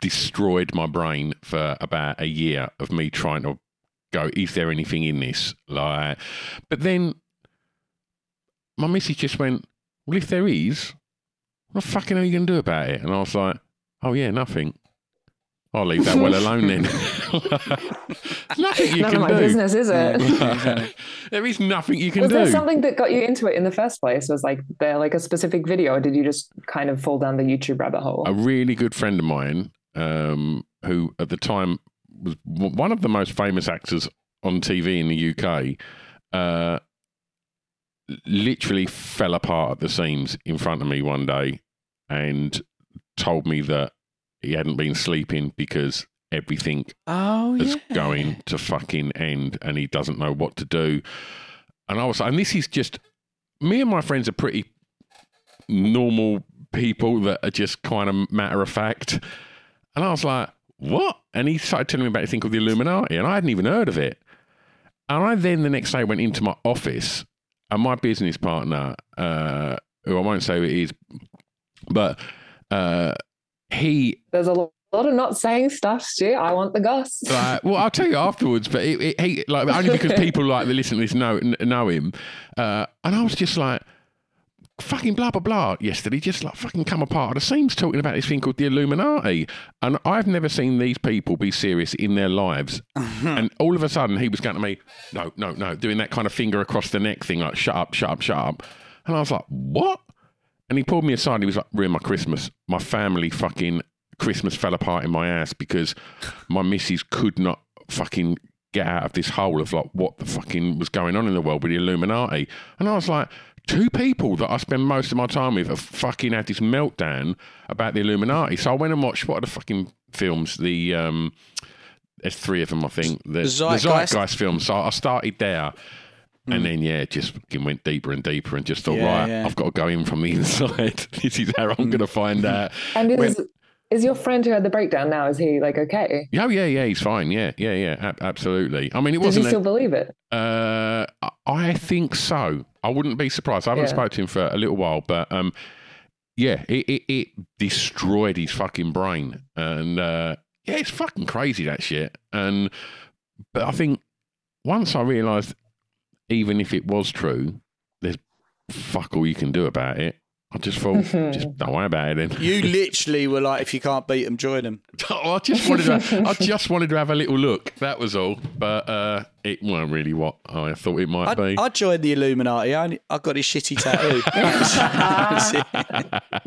destroyed my brain for about a year of me trying to go. Is there anything in this? Like, but then my missus just went, "Well, if there is, what the fucking are you going to do about it?" And I was like, "Oh yeah, nothing." I'll leave that well alone then. nothing you None can of my do. business, is it? there is nothing you can was do. Was there something that got you into it in the first place? Was like there like a specific video, or did you just kind of fall down the YouTube rabbit hole? a really good friend of mine, um, who at the time was one of the most famous actors on TV in the UK, uh, literally fell apart at the seams in front of me one day and told me that he hadn't been sleeping because everything Oh, is yeah. going to fucking end and he doesn't know what to do. And I was like, and this is just me and my friends are pretty normal people that are just kind of matter of fact. And I was like, what? And he started telling me about this thing called the Illuminati, and I hadn't even heard of it. And I then the next day went into my office, and my business partner, uh, who I won't say who it is, but uh, he There's a lo- lot of not saying stuff, Stu. I want the goss. like, well, I'll tell you afterwards, but it, it, he like only because people like that listen to this know kn- know him, uh, and I was just like, fucking blah blah blah. Yesterday, just like fucking come apart the seams talking about this thing called the Illuminati, and I've never seen these people be serious in their lives. and all of a sudden, he was going to me, no, no, no, doing that kind of finger across the neck thing, like shut up, shut up, shut up, and I was like, what? And he pulled me aside. He was like, ruined my Christmas. My family fucking Christmas fell apart in my ass because my missus could not fucking get out of this hole of like what the fucking was going on in the world with the Illuminati. And I was like, two people that I spend most of my time with have fucking had this meltdown about the Illuminati. So I went and watched what are the fucking films? The um there's three of them, I think. The, the Zeitgeist. Zeitgeist films. So I started there. And then, yeah, just fucking went deeper and deeper and just thought, Yeah, right, yeah. I've got to go in from the inside. this is how I'm going to find out. And is When- is your friend who had the breakdown now? Is he like okay? Oh, yeah, yeah, he's fine. Yeah, yeah, yeah, ab- absolutely. I mean, it Does he wasn't. still a- believe it? uh, I- I think so. I wouldn't be surprised. I haven't Yeah. spoken to him for a little while, but um, yeah, it, it, it destroyed his fucking brain, and uh, yeah, it's fucking crazy that shit. And but I think once I realised, even if it was true, there's fuck all you can do about it. I just thought, just don't worry about it then. You literally were like, if you can't beat them, join them. I just wanted to, I just wanted to have a little look. That was all. But uh, it weren't really what I thought it might I, be. I joined the Illuminati. I, only, I got his shitty tattoo.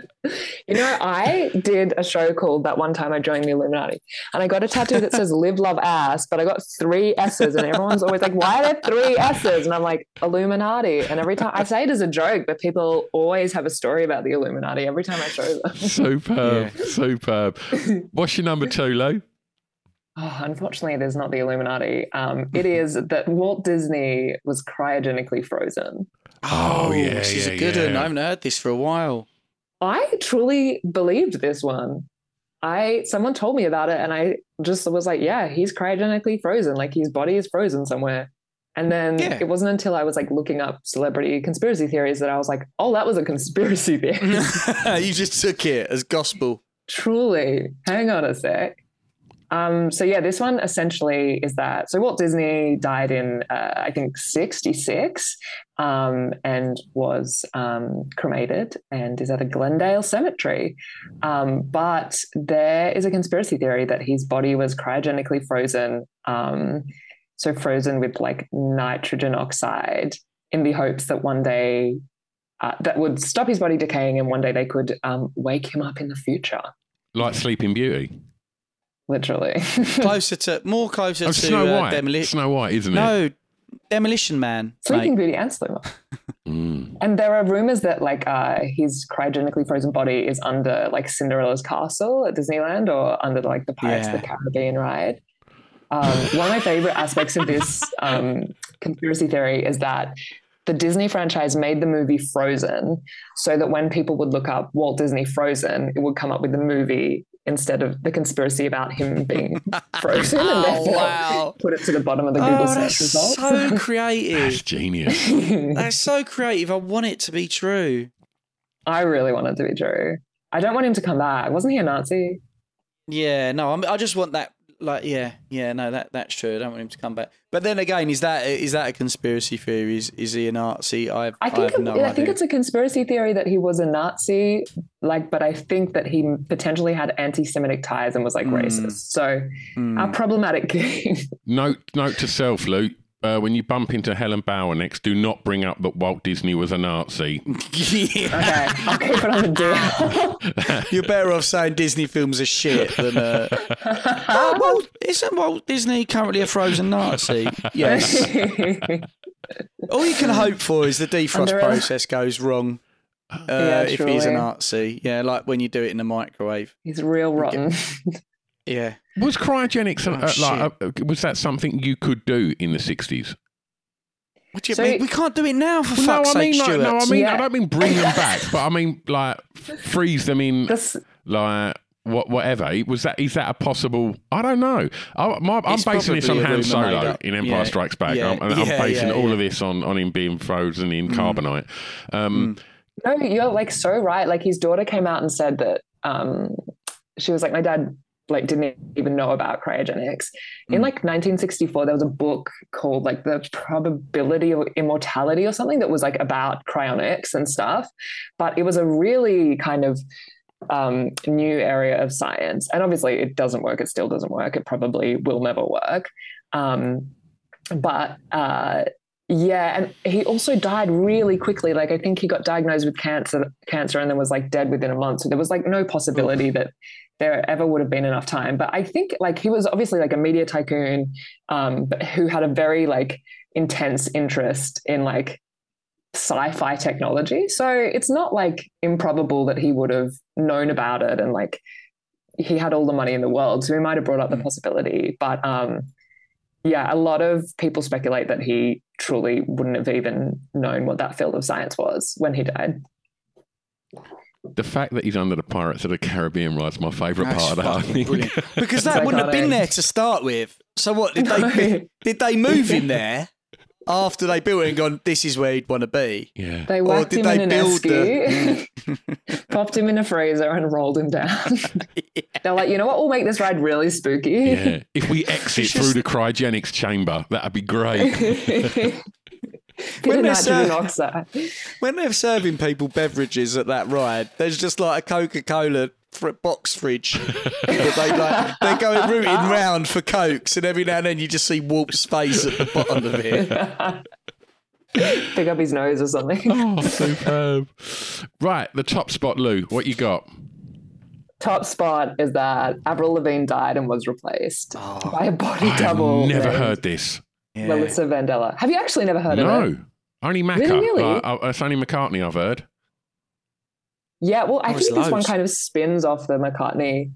You know, I did a show called that one time I joined the Illuminati and I got a tattoo that says live, love, ass, but I got three S's and everyone's always like, why are there three S's? And I'm like, Illuminati. And every time I say it as a joke, but people always have a story about the Illuminati every time I show them. superb, superb. What's your number two, Lou? Oh, unfortunately, there's not the Illuminati. Um, it is that Walt Disney was cryogenically frozen. Oh, yeah, this is yeah, a good one. yeah. I haven't heard this for a while. I truly believed this one. I someone told me about it and I just was like, yeah, he's cryogenically frozen, like his body is frozen somewhere. And then Yeah. it wasn't until I was like looking up celebrity conspiracy theories that I was like, oh, that was a conspiracy theory. you just took it as gospel. truly. Hang on a sec. Um, so yeah, this one essentially is that so Walt Disney died in uh, I think '66 um, and was um, cremated and is at a Glendale cemetery. Um, but there is a conspiracy theory that his body was cryogenically frozen, um, so frozen with like nitrogen oxide, in the hopes that one day uh, that would stop his body decaying and one day they could um, wake him up in the future. Like Sleeping Beauty. Literally. closer to more closer Oh, to Snow uh, White. Demolition. Snow White, isn't it? No, Demolition Man. Sleeping mate. Beauty and Slow Mm. And there are rumors that like uh, his cryogenically frozen body is under like Cinderella's castle at Disneyland or under like the Pirates of the Caribbean ride. Um, one of my favorite aspects of this um, conspiracy theory is that the Disney franchise made the movie Frozen so that when people would look up Walt Disney Frozen, it would come up with the movie instead of the conspiracy about him being frozen and Oh, therefore wow. put it to the bottom of the oh, Google Oh, search that's results. so That's creative. genius. that's so creative. I want it to be true. I really want it to be true. I don't want him to come back. Wasn't he a Nazi? Yeah, no, I, mean, I just want that. Like, yeah, yeah, no, that that's true. I don't want him to come back. But then again, is that is that a conspiracy theory? Is is he a Nazi? I have, I think have no I idea. think it's a conspiracy theory that he was a Nazi, like, but I think that he potentially had anti-Semitic ties and was like racist. So Hmm. a problematic king. Note note to self, Luke. Uh, when you bump into Helen Bauer next, do not bring up that Walt Disney was a Nazi. yeah. okay, I'll keep it on the. You're better off saying Disney films are shit than. Uh... oh, Walt, isn't Walt Disney currently a frozen Nazi? Yes. All you can hope for is the defrost Under a- process goes wrong. Uh, Yeah, if he's a truly. Nazi, yeah, like when you do it in the microwave. He's real rotten. Yeah, Was cryogenics Oh, uh, like uh, was that something you could do in the sixties? what do you So- mean? We can't do it now for no, fuck's I mean sake, like, Stuart. no, I mean I don't mean bring them back, but I mean like freeze them in This, like what whatever. Was that is that a possible? I don't know. I, my, I'm basing this on probably Han Solo in Empire Yeah. Strikes Back. Yeah. I'm, and I'm Yeah, basing yeah, all yeah. of this on on him being frozen in carbonite. Um, no, you're like so right. Like his daughter came out and said that um, she was like, my dad like didn't even know about cryogenics. In like 1964, there was a book called like the probability of immortality or something that was like about cryonics and stuff. But it was a really kind of um, new area of science. And obviously, it doesn't work. It still doesn't work. It probably will never work. Um, but uh, yeah, and he also died really quickly. Like I think he got diagnosed with cancer, cancer, and then was like dead within a month. So there was like no possibility that there ever would have been enough time. But I think like he was obviously like a media tycoon, um, but who had a very like intense interest in like sci-fi technology. So it's not like improbable that he would have known about it and like he had all the money in the world. So he might have brought up the possibility. But um yeah, a lot of people speculate that he truly wouldn't have even known what that field of science was when he died. the fact that he's under the Pirates of the Caribbean ride's my favourite part of that. I fucking think. brilliant. Because that It's wouldn't have been there to start with. So what did they did they move him there after they built it and gone? This is where he'd want to be. yeah. They Or whacked did him they in an build esky, popped him in a freezer, and rolled him down. They're like, you know what? We'll make this ride really spooky. Yeah. If we exit through the cryogenics chamber, that'd be great. Bit When of they're ser- When they're serving people beverages at that ride, there's just like a Coca Cola fr- box fridge. they like they're going rooting round for cokes, and every now and then you just see Walt's face at the bottom of it. Pick up his nose or something. oh, superb. Right, the top spot, Lou. What you got? Top spot is that Avril Lavigne died and was replaced by a body I've double. never heard this. Melissa Vandella. Have you actually never heard of it? No. Only Macca. Really, really? Like, uh, it's only McCartney I've heard. Yeah, well, I Oh, think it's this one kind of spins off the McCartney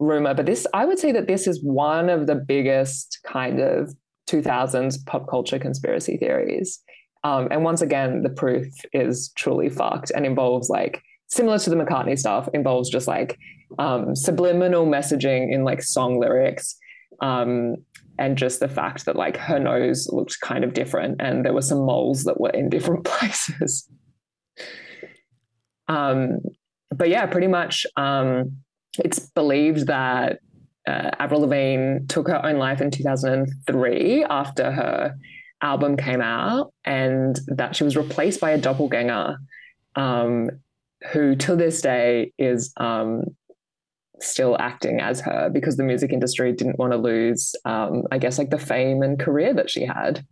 rumor, but this, I would say that this is one of the biggest kind of 2000s pop culture conspiracy theories. Um, and once again, the proof is truly fucked and involves like similar to the McCartney stuff, involves just like um, subliminal messaging in like song lyrics. Um, and just the fact that like her nose looked kind of different and there were some moles that were in different places. Um, but yeah, pretty much um, it's believed that uh, Avril Lavigne took her own life in 2003 after her album came out, and that she was replaced by a doppelganger, um, who to this day is um, still acting as her because the music industry didn't want to lose, um, I guess, like the fame and career that she had.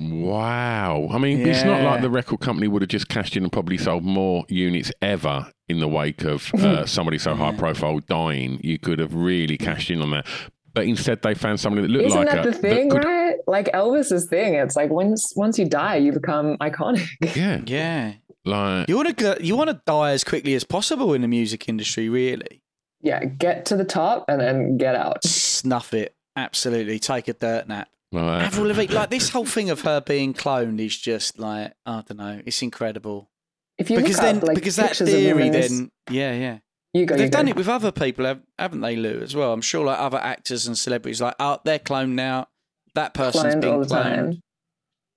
Wow. I mean, it's not like the record company would have just cashed in and probably sold more units ever in the wake of uh, somebody so high profile dying. You could have really cashed in on that. But instead, they found somebody that looked Isn't like that her. the thing, could- right? Like Elvis's thing. It's like once once you die, you become iconic. Yeah. Yeah. Like, You want to you want to die as quickly as possible in the music industry, really. yeah, get to the top and then get out. Snuff it. Absolutely. Take a dirt nap. Like Avril Lavigne, like this whole thing of her being cloned is just like I don't know. It's incredible If you because look then up, like, because that theory then yeah yeah you go. they've you done go. it with other people haven't they Lou as well I'm sure like other actors and celebrities like oh they're cloned now that person's Cloned been all the cloned time. But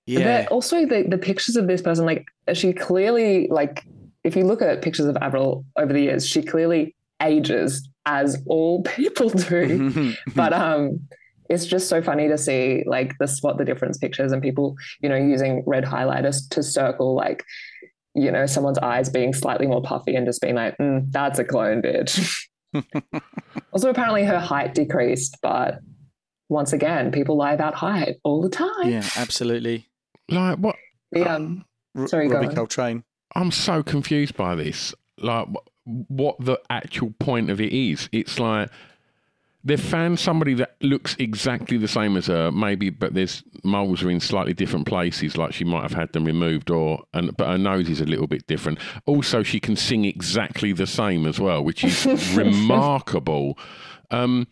yeah then also the the pictures of this person, like she clearly like if you look at pictures of Avril over the years, she clearly ages as all people do. but um it's just so funny to see like the spot the difference pictures and people you know using red highlighters to circle like you know someone's eyes being slightly more puffy and just being like mm, that's a clone bitch also apparently her height decreased but once again people lie about height all the time yeah absolutely like what? the, um, R- Sorry, go Robbie on. Coltrane I'm so confused by this. Like, what the actual point of it is? It's like they've found somebody that looks exactly the same as her, maybe, but there's moles are in slightly different places. Like she might have had them removed, or and but her nose is a little bit different. Also, she can sing exactly the same as well, which is remarkable. Um,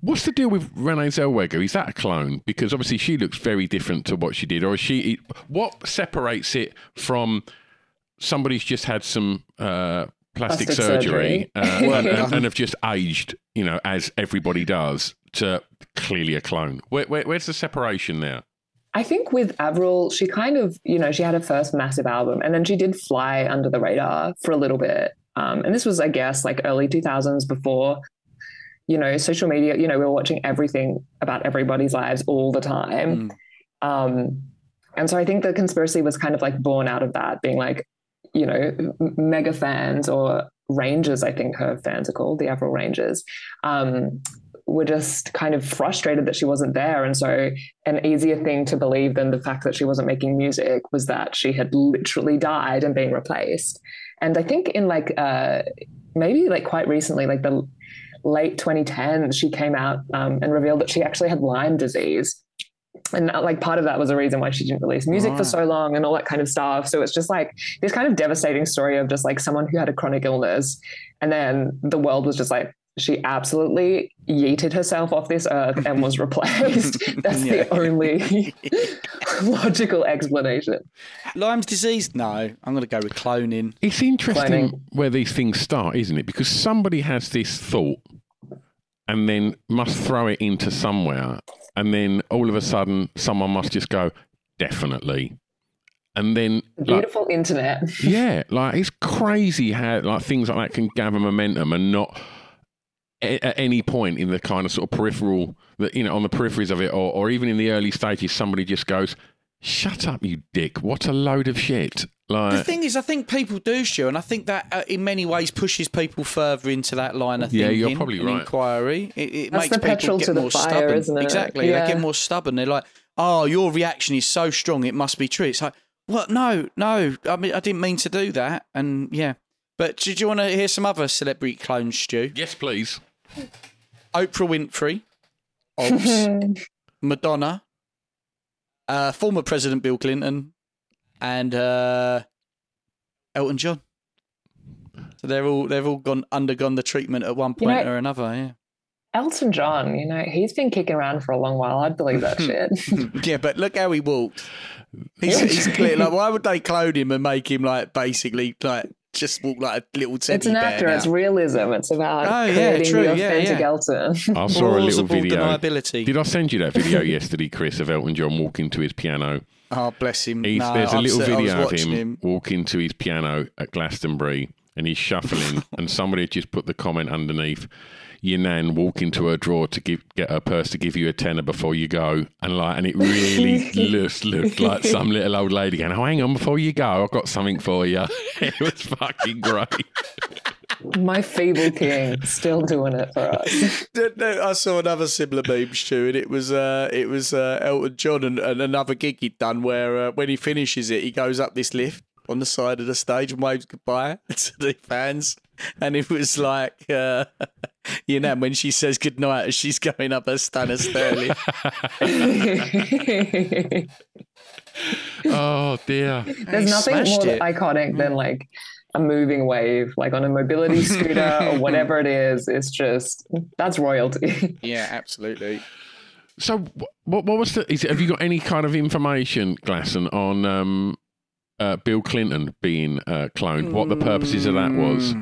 What's the deal with Renee Zellweger? Is that a clone? Because obviously she looks very different to what she did, or is she? What separates it from somebody's just had some uh, plastic, Plastic surgery, surgery. uh, Well and, and, and have just aged, you know, as everybody does, to clearly a clone? Where, where, where's the separation there? I think with Avril, she kind of, you know, she had her first massive album and then she did fly under the radar for a little bit. Um, and this was, I guess, like early 2000s before, you know, social media, you know, we were watching everything about everybody's lives all the time. Um, and so I think the conspiracy was kind of like born out of that, being like, you know, mega fans or Rangers, I think her fans are called, the Avril Rangers, um, were just kind of frustrated that she wasn't there. And so an easier thing to believe than the fact that she wasn't making music was that she had literally died and been replaced. And I think in like uh, maybe like quite recently, like the late 2010s, she came out um, and revealed that she actually had Lyme disease. And uh, like part of that was a reason why she didn't release music for so long and all that kind of stuff. So it's just like this kind of devastating story of just like someone who had a chronic illness. And then the world was just like, she absolutely yeeted herself off this earth and was replaced. That's Yeah. the only logical explanation. Lyme's disease no I'm going to go with cloning It's interesting Cloning. where these things start, isn't it? Because somebody has this thought and then must throw it into somewhere, and then all of a sudden, someone must just go, definitely. And then, The like, beautiful internet. yeah, like it's crazy how like things like that can gather momentum and not a- at any point in the kind of sort of peripheral that you know on the peripheries of it, or, or even in the early stages, somebody just goes, "Shut up, you dick! What a load of shit!" The thing is, I think people do, Stu, and I think that uh, in many ways pushes people further into that line of Yeah, thinking. you're probably right. Inquiry. It, it That's makes the people petrol get to the more fire, stubborn. isn't it? Exactly. They get more stubborn. They're like, "Oh, your reaction is so strong; it must be true." It's like, "What? No, no. I mean, I didn't mean to do that." And yeah, but did you want to hear some other celebrity clones, Stu? yes, please. Oprah Winfrey, Obs, Madonna, uh, former President Bill Clinton, and uh, Elton John. So they're all they've all gone undergone the treatment at one You point know- or another. Yeah. Elton John, you know, he's been kicking around for a long while. I'd believe that shit. yeah, but look how he walked. He's, he's clear. Like, why would they clone him and make him like basically like just walk like a little teddy it's an bear actor. now? It's realism. It's about Oh, yeah, creating true, the authentic yeah. Elton. I saw a little video. deniability. Did I send you that video yesterday, Chris, of Elton John walking to his piano? Oh, bless him. No, there's a little was video of watching him, walking to his piano at Glastonbury, and he's shuffling, and somebody had just put the comment underneath. Your nan walk into her drawer to give get her purse to give you a tenner before you go, and like, and it really looked, looked like some little old lady going, "Oh, hang on, before you go, I've got something for you." it was fucking great. My feeble king still doing it for us. No, no, I saw another similar meme, Stu, and it was uh, it was uh, Elton John and, and another gig he'd done where uh, when he finishes it, he goes up this lift on the side of the stage and waves goodbye to the fans, and it was like uh, you know when she says goodnight as she's going up her stunner stairlift. oh dear. There's He nothing more it. iconic than like a moving wave, like on a mobility scooter or whatever it is. It's just that's royalty. yeah, absolutely. So, what what was the? Is, have you got any kind of information, Glasson, on um, uh, Bill Clinton being uh, cloned? What the purposes of that was?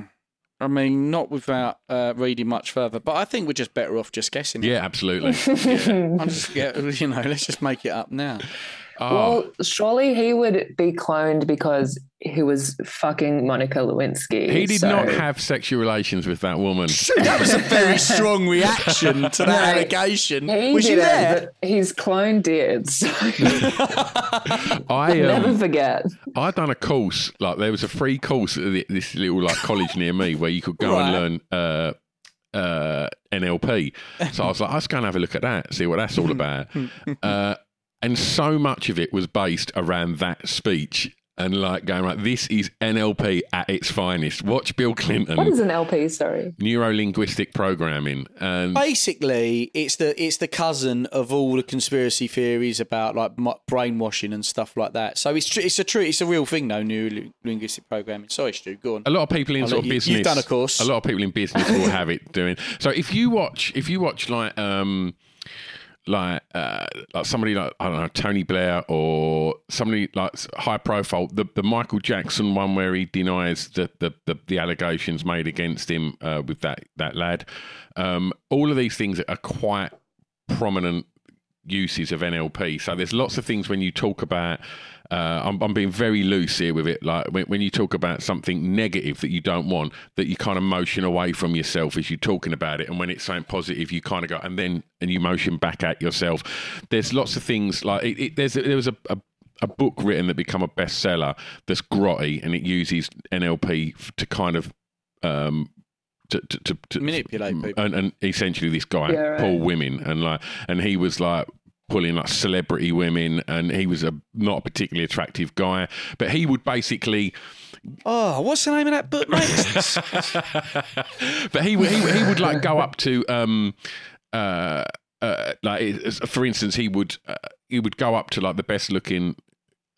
I mean, not without uh, reading much further, but I think we're just better off just guessing. it. Yeah, absolutely. I'm just, yeah, you know, let's just make it up now. Oh, Well, surely he would be cloned because he was fucking Monica Lewinsky. he did so- not have sexual relations with that woman. That was a very strong reaction to that No, allegation. Was you there? but his clone did. So I never um, forget. I done a course like there was a free course at this little like college near me where you could go and learn uh, uh, NLP. So I was like, I was going to have a look at that, see what that's all about. Uh, and so much of it was based around that speech and like going like, this is NLP at its finest. Watch Bill Clinton. What is an LP? Sorry. Neuro linguistic programming and Basically, it's the it's the cousin of all the conspiracy theories about like mo- brainwashing and stuff like that. So it's tr- it's a true it's a real thing, though. Neuro linguistic programming. Sorry, Stu, go on. a lot of people in I'll sort let of you- business you've done a course. a lot of people in business will have it doing so if you watch if you watch like um like uh like somebody like i don't know tony blair or somebody like high profile the the michael jackson one where he denies the the the, the allegations made against him uh, with that that lad um all of these things are quite prominent uses of NLP. So there's lots of things when you talk about. Uh, I'm, I'm being very loose here with it. Like when, when you talk about something negative that you don't want, that you kind of motion away from yourself as you're talking about it, and when it's something positive, you kind of go and then and you motion back at yourself. There's lots of things like it, it, there's there was a, a a book written that become a bestseller that's grotty and it uses NLP to kind of um, to, to, to, to Manipulate people. and, and essentially this guy Yeah, right. pull women and like and he was like pulling like celebrity women and he was a not a particularly attractive guy but he would basically Oh, what's the name of that book, mate? but he would he, he would like go up to um uh uh like for instance he would uh, he would go up to like the best looking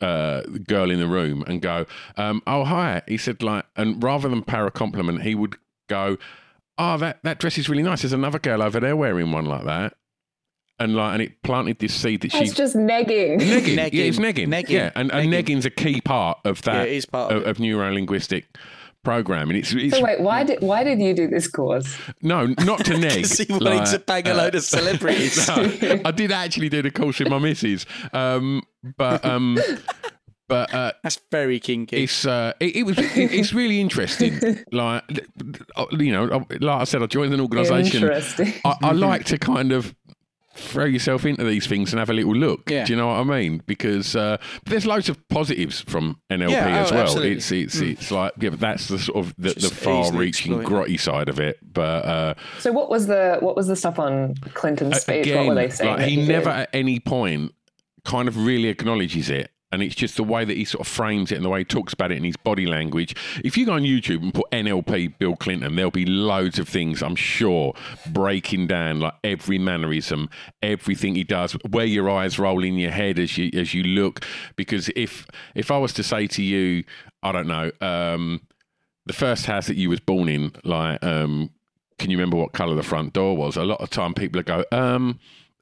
uh girl in the room and go um oh hi he said like and rather than para compliment he would go oh that that dress is really nice there's another girl over there wearing one like that and like and it planted this seed that she's just negging. Negging. Negging. Yeah, it's negging. Negging. Yeah, and, and Negging. negging's a key part of that Yeah, it is part of of, it. of neuro linguistic programming. It's, it's So wait, why did why did you do this course? no, not to neg. Because he wanted to bang a load of celebrities. no, I did actually do the course with my missus, um, but um, but uh, That's very kinky. it's uh, it, it was it, it's really interesting. Like you know, like I said, I joined an organisation. Interesting. I, I like to kind of throw yourself into these things and have a little look. Yeah. Do you know what I mean? Because uh, there's loads of positives from NLP Yeah, as oh, well. absolutely. It's it's it's like yeah, but that's the sort of the, the far-reaching, easily grotty side of it. But uh, So what was the what was the stuff on Clinton's speech? again, what were they saying? like that he did? never at any point kind of really acknowledges it. And it's just the way that he sort of frames it and the way he talks about it in his body language. If you go on YouTube and put NLP Bill Clinton, there'll be loads of things, I'm sure, breaking down like every mannerism, everything he does, where your eyes roll in your head as you as you look. Because if if I was to say to you, I don't know, um, the first house that you was born in, like, um, can you remember what colour the front door was? A lot of time people go, um,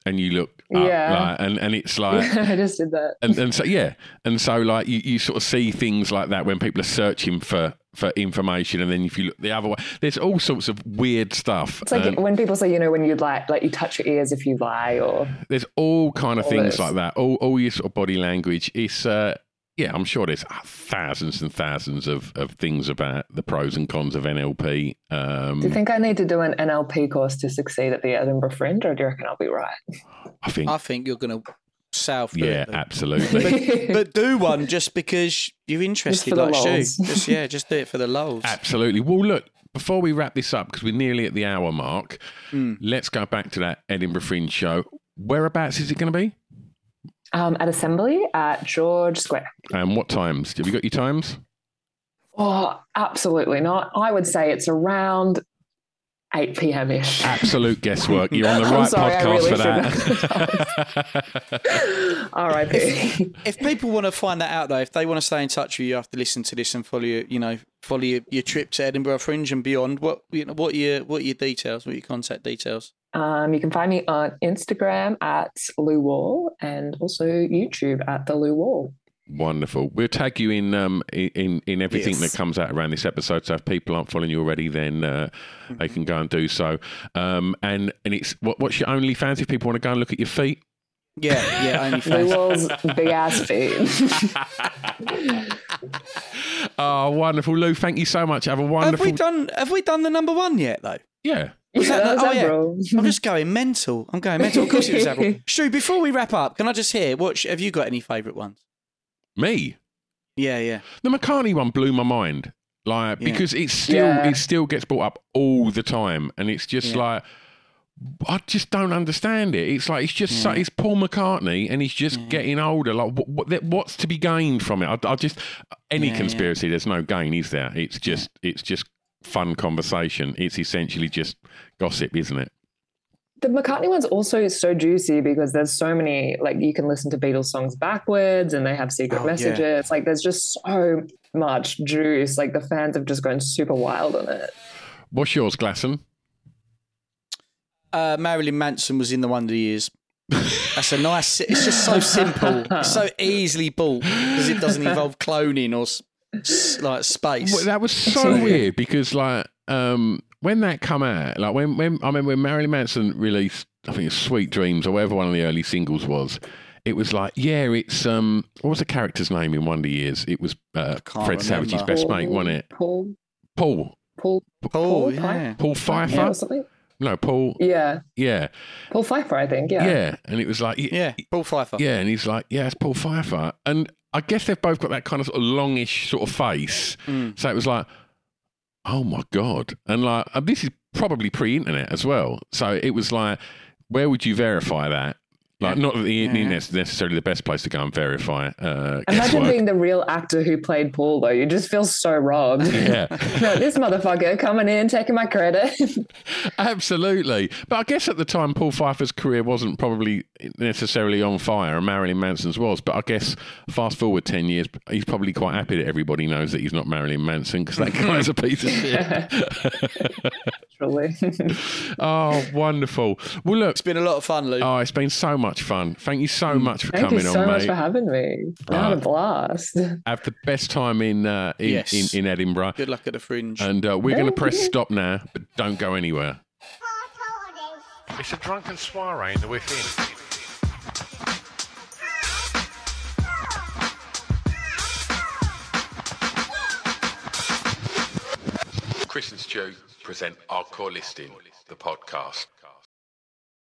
and you look up, Yeah. like, and and it's like. I just did that. And, and so yeah, and so like you, you sort of see things like that when people are searching for for information, and then if you look the other way, there's all sorts of weird stuff. It's like Um, when people say, you know, when you lie, like like, you touch your ears if you lie, or there's all kind of all things this. like that. All all your sort of body language. It's uh, yeah, I'm sure there's thousands and thousands of, of things about the pros and cons of NLP. Um, Do you think I need to do an NLP course to succeed at the Edinburgh Fringe, or do you reckon I'll be right? I think, I think you're going to south. yeah, it, but- absolutely. But, but do one just because you're interested, for the like Stu. Just yeah, just do it for the lols. Absolutely. Well, look, before we wrap this up, because we're nearly at the hour mark, Mm. let's go back to that Edinburgh Fringe show. Whereabouts is it going to be? Um, at Assembly at George Square. And what times? Have you got your times? Oh, absolutely not. I would say it's around 8 p.m. ish. Absolute guesswork. You're on the right sorry, podcast really for that. R.I.P. if people want to find that out though, if they want to stay in touch with you after listening to this and follow your, you know, follow your, your trip to Edinburgh Fringe and beyond, what you know, what are your what are your details? What are your contact details? Um, you can find me on Instagram at Lou Wall and also YouTube at the Lou Wall. Wonderful. We'll tag you in um, in in everything Yes. that comes out around this episode. So if people aren't following you already, then uh, they can go and do so. Um, and and it's what, what's your OnlyFans if people want to go and look at your feet? Yeah, yeah, only Lou Wall's big ass feet. Oh, wonderful, Lou! Thank you so much. Have a wonderful. Have we done have we done the number one yet though? yeah. Was Yeah, that- that's oh, our yeah. I'm just going mental. I'm going mental. Of course it was Avril. Stu, before we wrap up, can I just hear what have you got any favourite ones? Me. Yeah, yeah. The McCartney one blew my mind. Like Yeah. because it's still Yeah. it still gets brought up all the time, and it's just Yeah. like I just don't understand it. It's like it's just so, it's Paul McCartney, and he's just getting older. Like what, what what's to be gained from it? I, I just any Yeah, yeah. conspiracy. There's no gain, is there? It's just it's just fun conversation. It's essentially just gossip, isn't it? The McCartney one's also so juicy because there's so many, like, you can listen to Beatles songs backwards and they have secret Oh, yeah. messages. Like, there's just so much juice. Like, the fans have just gone super wild on it. What's yours, Glasson? Uh, Marilyn Manson was in the Wonder Years. That's a nice. It's just so simple. It's so easily bought because it doesn't involve cloning or s- s- like space. Well, that was so weird because like um when that come out, like when when I remember when Marilyn Manson released, I think it's Sweet Dreams or whatever one of the early singles was. It was like, yeah, it's um, what was the character's name in Wonder Years? It was uh, can't Fred Savage's remember. best mate, wasn't it? Paul, Paul, Paul, Paul, Paul, yeah. Paul Pfeiffer. or something. No, Paul. Yeah. Yeah, Paul Pfeiffer, I think. yeah, Yeah. and it was like, yeah, Yeah, Paul Pfeiffer. yeah, and he's like, yeah, it's Paul Pfeiffer, and I guess they've both got that kind of, sort of longish sort of face. Mm. So it was like, oh my god, and like and this is probably pre-internet as well. So it was like, where would you verify that? Like, not that the Yeah, yeah. internet's necessarily the best place to go and verify uh, Imagine guesswork. being the real actor who played Paul, though. You just feel so robbed. Yeah. No, this motherfucker coming in, taking my credit. Absolutely. But I guess at the time, Paul Pfeiffer's career wasn't probably necessarily on fire, and Marilyn Manson's was. But I guess fast forward 10 years, he's probably quite happy that everybody knows that he's not Marilyn Manson because that guy's a piece of shit. Truly. oh, wonderful. Well, look. It's been a lot of fun, Lou. Oh, it's been so much fun. Thank you so much for Thank coming you so much for having me. I had Ah. a blast. Have the best time in uh, in, Yes. in, in Edinburgh. Good luck at the Fringe. And uh, we're going to press stop now, but don't go anywhere. It's a drunken soiree in the within. Chris and Stu present Hardcore Listing, the podcast.